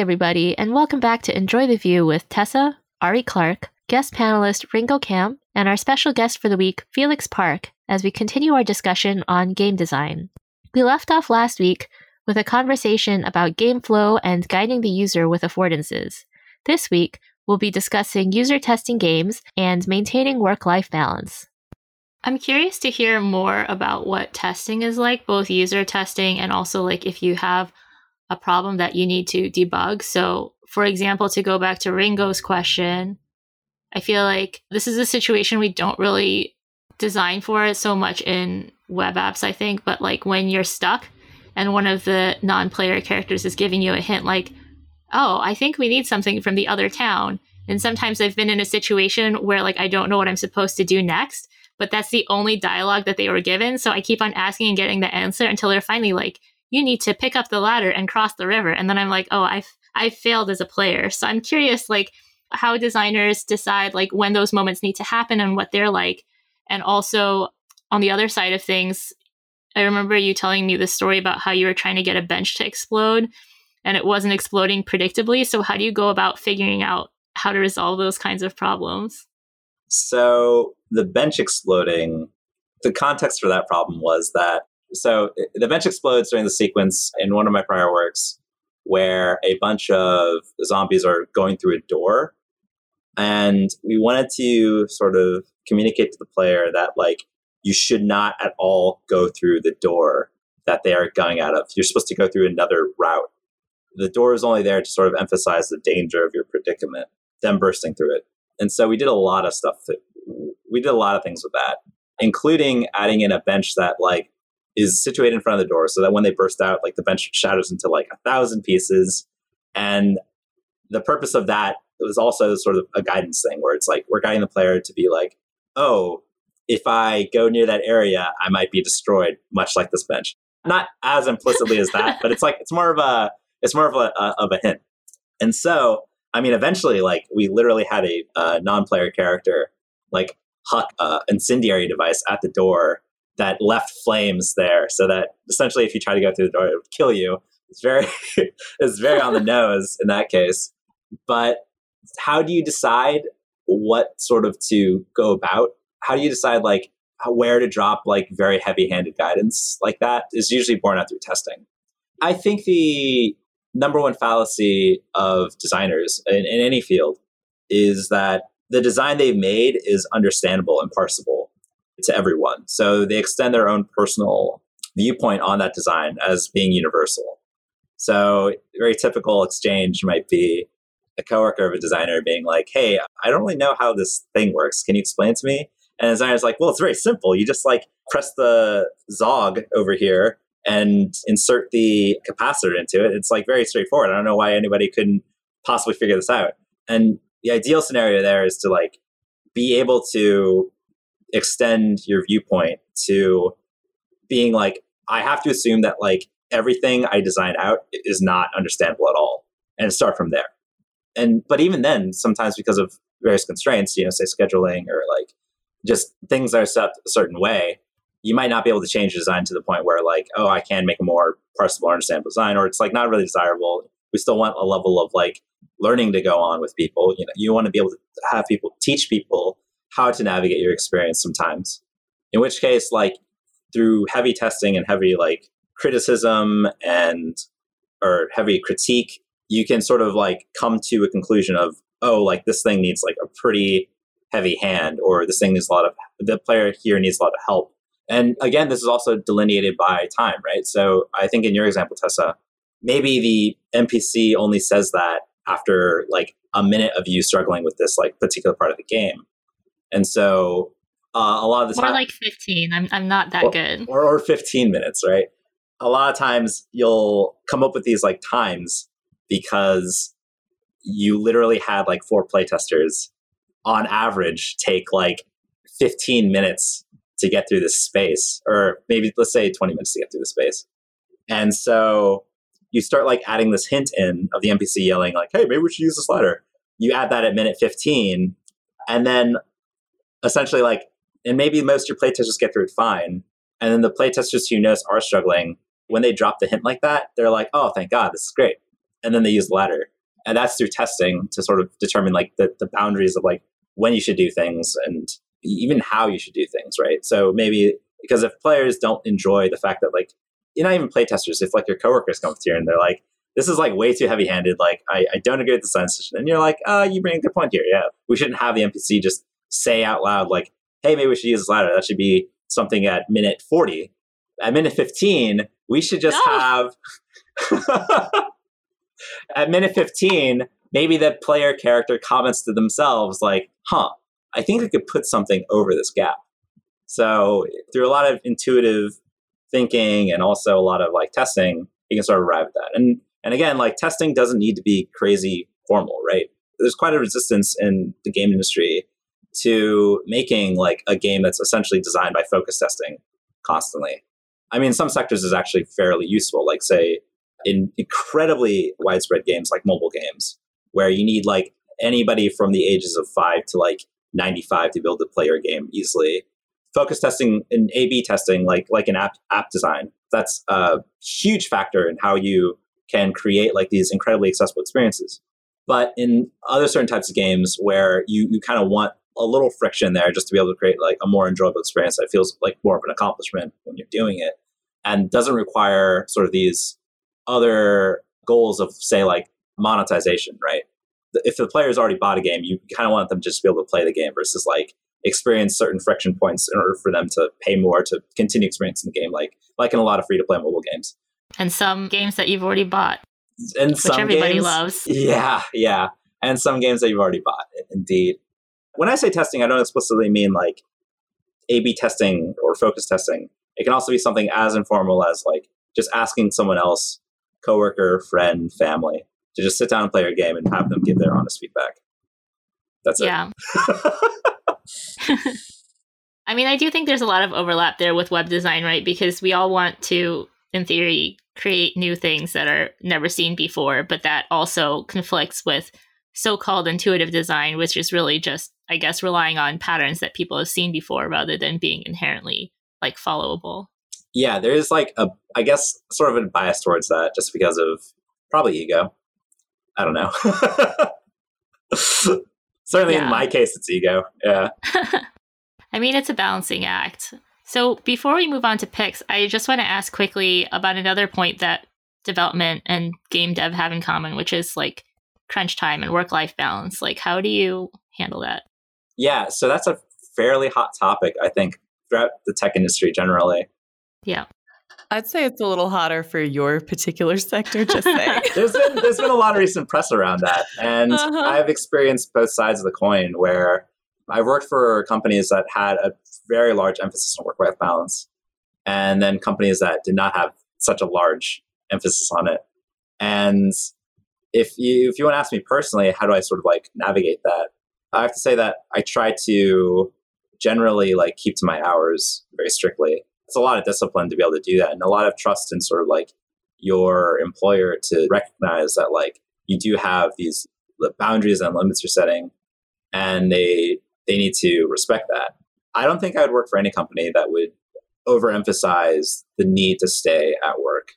everybody, and welcome back to Enjoy the View with Tessa, Ari Clark, guest panelist Ringo Kam, and our special guest for the week, Felix Park, as we continue our discussion on game design. We left off last week with a conversation about game flow and guiding the user with affordances. This week, we'll be discussing user testing games and maintaining work life balance. I'm curious to hear more about what testing is like, both user testing and also like if you have a problem that you need to debug. So, for example, to go back to Ringo's question, I feel like this is a situation we don't really design for it so much in web apps, I think, but like when you're stuck and one of the non player characters is giving you a hint, like, oh, I think we need something from the other town. And sometimes I've been in a situation where like I don't know what I'm supposed to do next, but that's the only dialogue that they were given. So I keep on asking and getting the answer until they're finally like, you need to pick up the ladder and cross the river. And then I'm like, oh, I've I've failed as a player. So I'm curious, like how designers decide like when those moments need to happen and what they're like. And also on the other side of things, I remember you telling me the story about how you were trying to get a bench to explode and it wasn't exploding predictably. So how do you go about figuring out how to resolve those kinds of problems? So the bench exploding, the context for that problem was that so the bench explodes during the sequence in one of my prior works where a bunch of zombies are going through a door. And we wanted to sort of communicate to the player that, like, you should not at all go through the door that they are going out of. You're supposed to go through another route. The door is only there to sort of emphasize the danger of your predicament, them bursting through it. And so we did a lot of stuff that we did a lot of things with that, including adding in a bench that like is situated in front of the door so that when they burst out, like the bench shatters into like a thousand pieces. And the purpose of that was also sort of a guidance thing where it's like we're guiding the player to be like, oh, if I go near that area, I might be destroyed, much like this bench. Not as implicitly as that, but it's like it's more of a it's more of a, a of a hint. And so, I mean, eventually, like we literally had a, a non-player character like huck uh, incendiary device at the door that left flames there, so that essentially, if you try to go through the door, it would kill you. It's very, it's very on the nose in that case. But how do you decide what sort of to go about? How do you decide like where to drop like very heavy-handed guidance like that? Is usually born out through testing. I think the number one fallacy of designers in, in any field is that the design they've made is understandable and parsable to everyone. So they extend their own personal viewpoint on that design as being universal. So very typical exchange might be a coworker of a designer being like, "Hey, I don't really know how this thing works. Can you explain to me?" And the designer's like, "Well, it's very simple. You just like press the Zog over here and insert the capacitor into it. It's like very straightforward. I don't know why anybody couldn't possibly figure this out." And the ideal scenario there is to like be able to extend your viewpoint to being like, I have to assume that like everything I design out is not understandable at all and start from there. And but even then, sometimes because of various constraints, you know, say scheduling or like just things are set a certain way, you might not be able to change design to the point where like, oh, I can make a more parsable, understandable design, or it's like not really desirable. We still want a level of like learning to go on with people. You know, you want to be able to have people teach people how to navigate your experience sometimes. In which case, like through heavy testing and heavy like criticism and or heavy critique, you can sort of like come to a conclusion of, oh, like this thing needs like a pretty heavy hand, or this thing needs a lot of the player here needs a lot of help. And again, this is also delineated by time, right? So I think in your example, Tessa, maybe the NPC only says that after like a minute of you struggling with this like particular part of the game. And so uh, a lot of the time, more like 15. I'm, I'm not that or, good. Or, or 15 minutes, right? A lot of times you'll come up with these like times because you literally had like four playtesters on average take like 15 minutes to get through this space, or maybe let's say 20 minutes to get through the space. And so you start like adding this hint in of the NPC yelling like, "Hey, maybe we should use this ladder." You add that at minute 15, and then essentially like, and maybe most your playtesters get through it fine. And then the playtesters who you notice are struggling, when they drop the hint like that, they're like, oh, thank God, this is great. and then they use the ladder. And that's through testing to sort of determine like the, the boundaries of like when you should do things and even how you should do things, right? So maybe because if players don't enjoy the fact that like you're not even playtesters, if like your coworkers come to you and they're like, this is like way too heavy handed, like I, I don't agree with the science decision. And you're like, uh, you bring a good point here. Yeah. We shouldn't have the NPC just say out loud like, hey, maybe we should use this ladder. That should be something at minute 40. At minute 15, we should just no. have at minute 15, maybe the player character comments to themselves like, huh, I think I could put something over this gap. So through a lot of intuitive thinking and also a lot of like testing, you can sort of arrive at that. And and again, like testing doesn't need to be crazy formal, right? There's quite a resistance in the game industry to making like a game that's essentially designed by focus testing constantly. I mean, some sectors is actually fairly useful, like say in incredibly widespread games like mobile games, where you need like anybody from the ages of five to like 95 to be able to play your game easily. Focus testing and A/B testing, like like an app app design, that's a huge factor in how you can create like these incredibly accessible experiences. But in other certain types of games where you you kind of want a little friction there just to be able to create like a more enjoyable experience that feels like more of an accomplishment when you're doing it and doesn't require sort of these other goals of say like monetization, right? If the player's already bought a game, you kind of want them just to be able to play the game versus like experience certain friction points in order for them to pay more to continue experiencing the game, like like in a lot of free to play mobile games. And some games that you've already bought. And which everybody games, loves. Yeah, yeah. And some games that you've already bought, indeed. When I say testing, I don't explicitly mean like A B testing or focus testing. It can also be something as informal as like just asking someone else coworker, friend, family to just sit down and play a game and have them give their honest feedback. That's it. yeah. I mean, I do think there's a lot of overlap there with web design, right? Because we all want to, in theory, create new things that are never seen before, but that also conflicts with so called intuitive design, which is really just, I guess, relying on patterns that people have seen before rather than being inherently like followable yeah, there is like a, I guess, sort of a bias towards that just because of probably ego. I don't know. Certainly yeah. in my case, it's ego. Yeah. I mean, it's a balancing act. So before we move on to picks, I just want to ask quickly about another point that development and game dev have in common, which is like crunch time and work life balance. Like, how do you handle that? Yeah, so that's a fairly hot topic, I think, throughout the tech industry generally. Yeah. I'd say it's a little hotter for your particular sector, just saying. there's, been, there's been a lot of recent press around that. And uh-huh. I've experienced both sides of the coin where I've worked for companies that had a very large emphasis on work life balance, and then companies that did not have such a large emphasis on it. And if you if you want to ask me personally, how do I sort of like navigate that? I have to say that I try to generally like keep to my hours very strictly it's a lot of discipline to be able to do that and a lot of trust in sort of like your employer to recognize that like you do have these boundaries and limits you're setting and they they need to respect that i don't think i would work for any company that would overemphasize the need to stay at work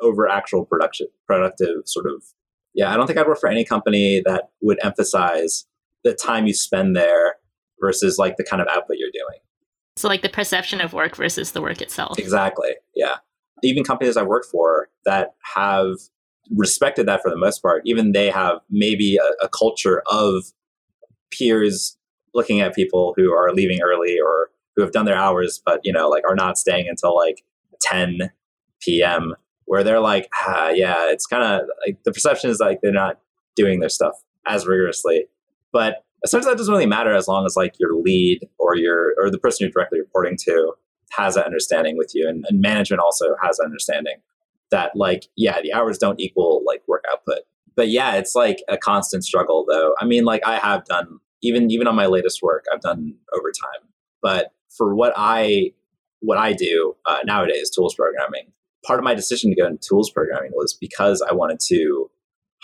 over actual production productive sort of yeah i don't think i'd work for any company that would emphasize the time you spend there versus like the kind of output you're doing so, like the perception of work versus the work itself. Exactly. Yeah. Even companies I work for that have respected that for the most part, even they have maybe a, a culture of peers looking at people who are leaving early or who have done their hours, but you know, like are not staying until like 10 p.m. Where they're like, ah, yeah, it's kind of like the perception is like they're not doing their stuff as rigorously. But essentially that doesn't really matter as long as like your lead or your or the person you're directly reporting to has that understanding with you and, and management also has understanding that like yeah the hours don't equal like work output. But yeah it's like a constant struggle though. I mean like i have done even even on my latest work i've done overtime. But for what i what i do uh, nowadays tools programming part of my decision to go into tools programming was because i wanted to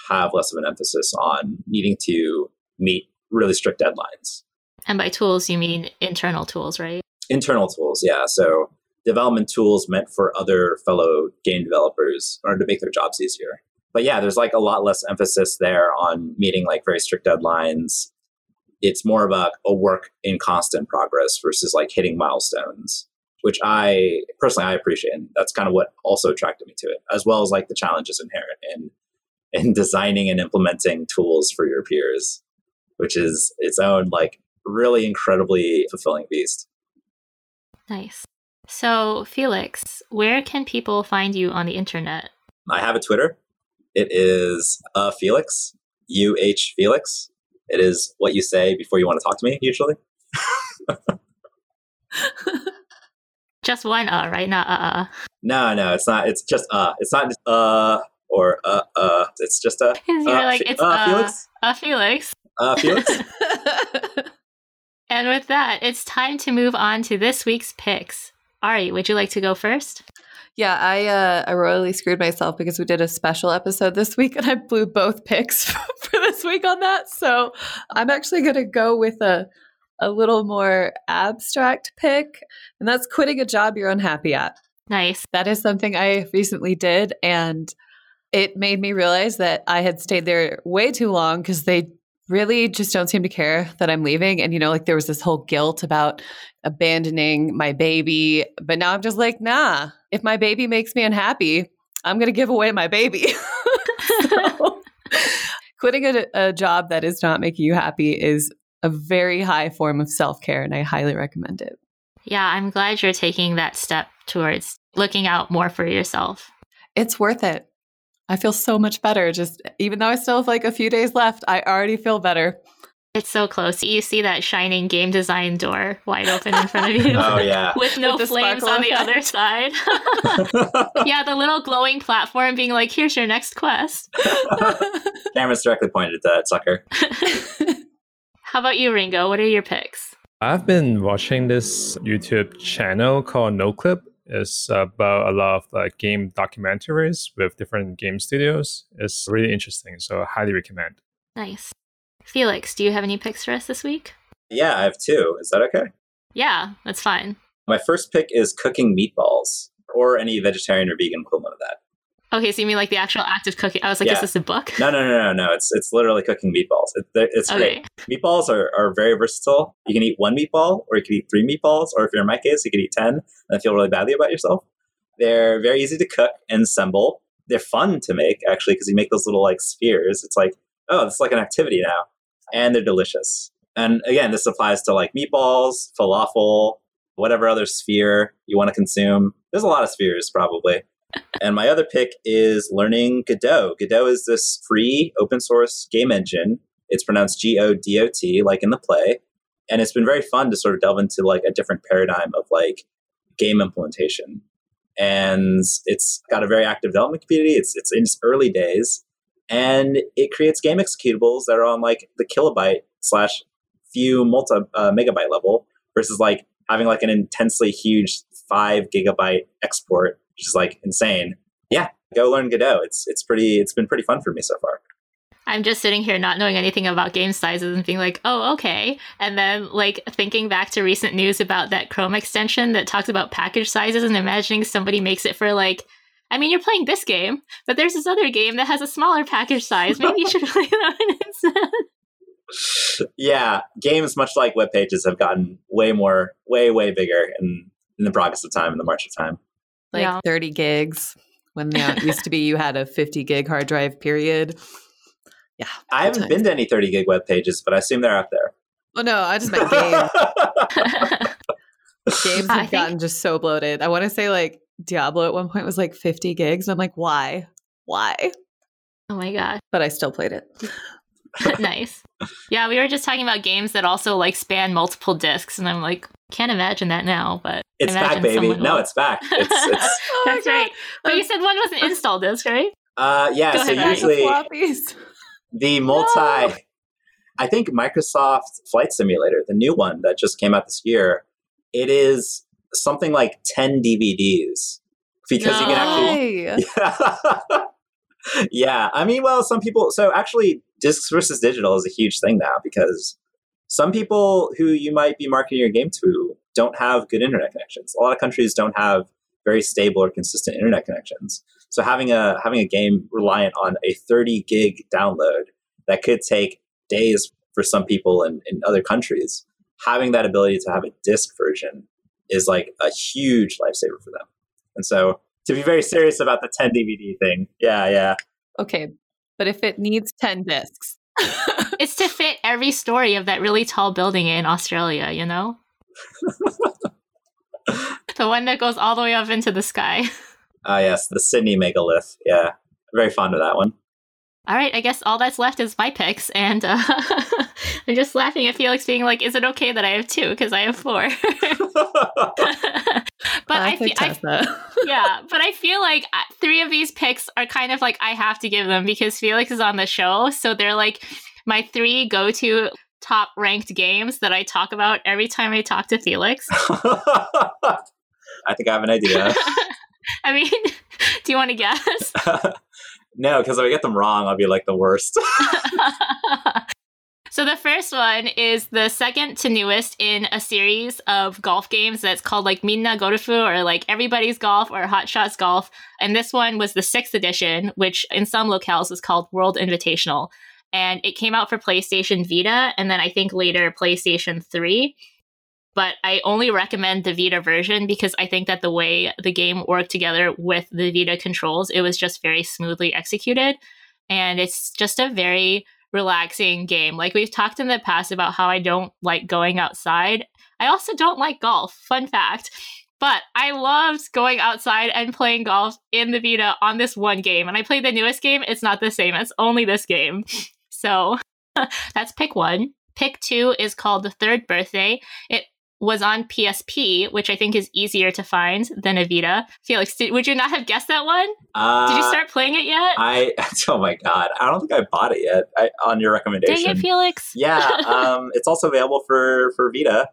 have less of an emphasis on needing to meet really strict deadlines. And by tools, you mean internal tools, right? Internal tools, yeah. So development tools meant for other fellow game developers in order to make their jobs easier. but yeah, there's like a lot less emphasis there on meeting like very strict deadlines. It's more about a work in constant progress versus like hitting milestones, which I personally I appreciate. And that's kind of what also attracted me to it, as well as like the challenges inherent in in designing and implementing tools for your peers, which is its own like really incredibly fulfilling beast. Nice. So, Felix, where can people find you on the internet? I have a Twitter. It is uh, Felix, U H Felix. It is what you say before you want to talk to me, usually. just one uh, right? Not uh uh. No, no, it's not. It's just uh. It's not just uh or uh uh. It's just a. You're uh, like, it's uh, uh, Felix. uh, Felix. Uh, Felix. And with that, it's time to move on to this week's picks. Ari, would you like to go first? Yeah, I uh, I royally screwed myself because we did a special episode this week and I blew both picks for this week on that. So I'm actually going to go with a a little more abstract pick, and that's quitting a job you're unhappy at. Nice. That is something I recently did, and it made me realize that I had stayed there way too long because they really just don't seem to care that I'm leaving. And, you know, like there was this whole guilt about abandoning my baby. But now I'm just like, nah, if my baby makes me unhappy, I'm going to give away my baby. so, quitting a, a job that is not making you happy is a very high form of self care, and I highly recommend it. Yeah, I'm glad you're taking that step towards looking out more for yourself. It's worth it. I feel so much better. Just even though I still have like a few days left, I already feel better. It's so close. You see that shining game design door wide open in front of you. oh yeah. With no With flames on the effect. other side. yeah, the little glowing platform being like, here's your next quest. Camera's directly pointed at that sucker. How about you, Ringo? What are your picks? I've been watching this YouTube channel called NoClip. It's about a lot of like game documentaries with different game studios. It's really interesting, so I highly recommend. Nice. Felix, do you have any picks for us this week? Yeah, I have two. Is that okay? Yeah, that's fine. My first pick is cooking meatballs, or any vegetarian or vegan equivalent of that. Okay, so you mean like the actual act of cooking? I was like, Yeah. is this a book? No, no, no, no, no. It's it's literally cooking meatballs. It, it's Okay. great. Meatballs are, are very versatile. You can eat one meatball, or you can eat three meatballs, or if you're in my case, you can eat ten and feel really badly about yourself. They're very easy to cook and assemble. They're fun to make actually because you make those little like spheres. It's like oh, it's like an activity now, and they're delicious. And again, this applies to like meatballs, falafel, whatever other sphere you want to consume. There's a lot of spheres probably. And my other pick is learning Godot. Godot is this free open source game engine. It's pronounced G O D O T, like in the play. And it's been very fun to sort of delve into like a different paradigm of like game implementation. And it's got a very active development community. It's it's in its early days, and it creates game executables that are on like the kilobyte slash few multi uh, megabyte level versus like having like an intensely huge five gigabyte export, which is like insane. Yeah, go learn Godot. It's it's pretty. It's been pretty fun for me so far. I'm just sitting here not knowing anything about game sizes and being like, oh, okay. And then, like, thinking back to recent news about that Chrome extension that talks about package sizes and imagining somebody makes it for, like, I mean, you're playing this game, but there's this other game that has a smaller package size. Maybe you should play that one instead. yeah, games much like web pages have gotten way more, way way bigger in in the progress of time, in the march of time. Like Yeah. 30 gigs when yeah, it used to be you had a 50 gig hard drive period. Yeah. I haven't times. been to any 30 gig web pages, but I assume they're out there. Oh no, I just meant games. games I have think- gotten just so bloated. I want to say like Diablo at one point was like 50 gigs. I'm like, why? Why? oh my god. But I still played it. nice. Yeah, we were just talking about games that also like span multiple discs, and I'm like, can't imagine that now, but it's back, imagine baby. No, will. it's back. It's, it's Oh my That's God. right. But you said one was an install disc, right? uh, yeah. Go so ahead, usually floppies. the multi. No. I think Microsoft Flight Simulator, the new one that just came out this year, it is something like 10 DVDs because you can actually yeah. yeah. I mean, well, some people, so actually, discs versus digital is a huge thing now because some people who you might be marketing your game to don't have good internet connections. A lot of countries don't have very stable or consistent internet connections. So having a having a game reliant on a 30 gig download that could take days for some people in, in other countries, having that ability to have a disc version is like a huge lifesaver for them. And so to be very serious about the 10 DVD thing, yeah, yeah. Okay, but if it needs 10 discs, it's to fit every story of that really tall building in Australia, you know? the one that goes all the way up into the sky. Ah, uh, yes, the Sydney megalith. Yeah, very fond of that one. All right, I guess all that's left is my picks, and uh, I'm just laughing at Felix being like, "Is it okay that I have two? Because I have four. but I, I feel, I, yeah, but I feel like uh, three of these picks are kind of like I have to give them because Felix is on the show, so they're like my three go-to top ranked games that I talk about every time I talk to Felix. I think I have an idea. I mean, do you want to guess? no, because if I get them wrong, I'll be like the worst. So the first one is the second to newest in a series of golf games that's called like Minna Golfu or like Everybody's Golf or Hot Shots Golf. And this one was the sixth edition, which in some locales is called World Invitational. And it came out for PlayStation Vita and then I think later PlayStation 3 but I only recommend the Vita version because I think that the way the game worked together with the Vita controls, it was just very smoothly executed. And it's just a very relaxing game. Like we've talked in the past about how I don't like going outside. I also don't like golf, fun fact. But I loved going outside and playing golf in the Vita on this one game. And I played the newest game. It's not the same. It's only this game. So that's pick one. Pick two is called The Third Birthday. It was on PSP, which I think is easier to find than a Vita. Felix, did, would you not have guessed that one? Uh, did you start playing it yet? I oh my god, I don't think I bought it yet. I, on your recommendation, dang it, Felix. Yeah, um, it's also available for for Vita.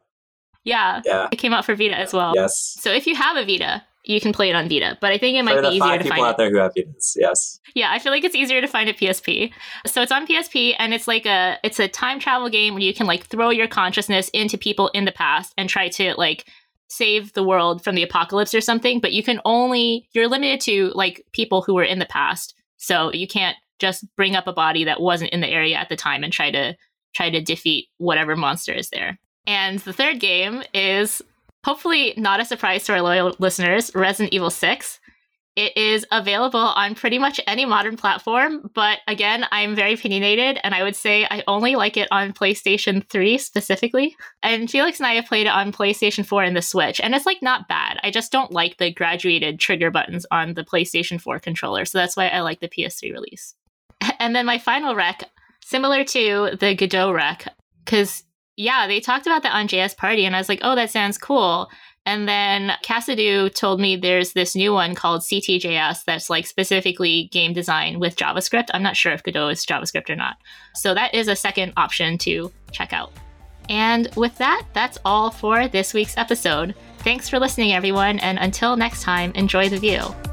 Yeah, yeah, it came out for Vita as well. Yes. So if you have a Vita, you can play it on Vita, but I think it might be easier to people find. out there who have Vitas, yes. Yeah, I feel like it's easier to find a PSP. So it's on PSP, and it's like a it's a time travel game where you can like throw your consciousness into people in the past and try to like save the world from the apocalypse or something. But you can only you're limited to like people who were in the past, so you can't just bring up a body that wasn't in the area at the time and try to try to defeat whatever monster is there. And the third game is hopefully not a surprise to our loyal listeners, Resident Evil 6. It is available on pretty much any modern platform, but again, I'm very opinionated and I would say I only like it on PlayStation 3 specifically. And Felix and I have played it on PlayStation 4 and the Switch, and it's like not bad. I just don't like the graduated trigger buttons on the PlayStation 4 controller, so that's why I like the PS3 release. And then my final rec, similar to the Godot rec, because yeah, they talked about the on JS Party, and I was like, oh, that sounds cool. And then Cassidy told me there's this new one called CTJS that's like specifically game design with JavaScript. I'm not sure if Godot is JavaScript or not. So that is a second option to check out. And with that, that's all for this week's episode. Thanks for listening, everyone, and until next time, enjoy the view.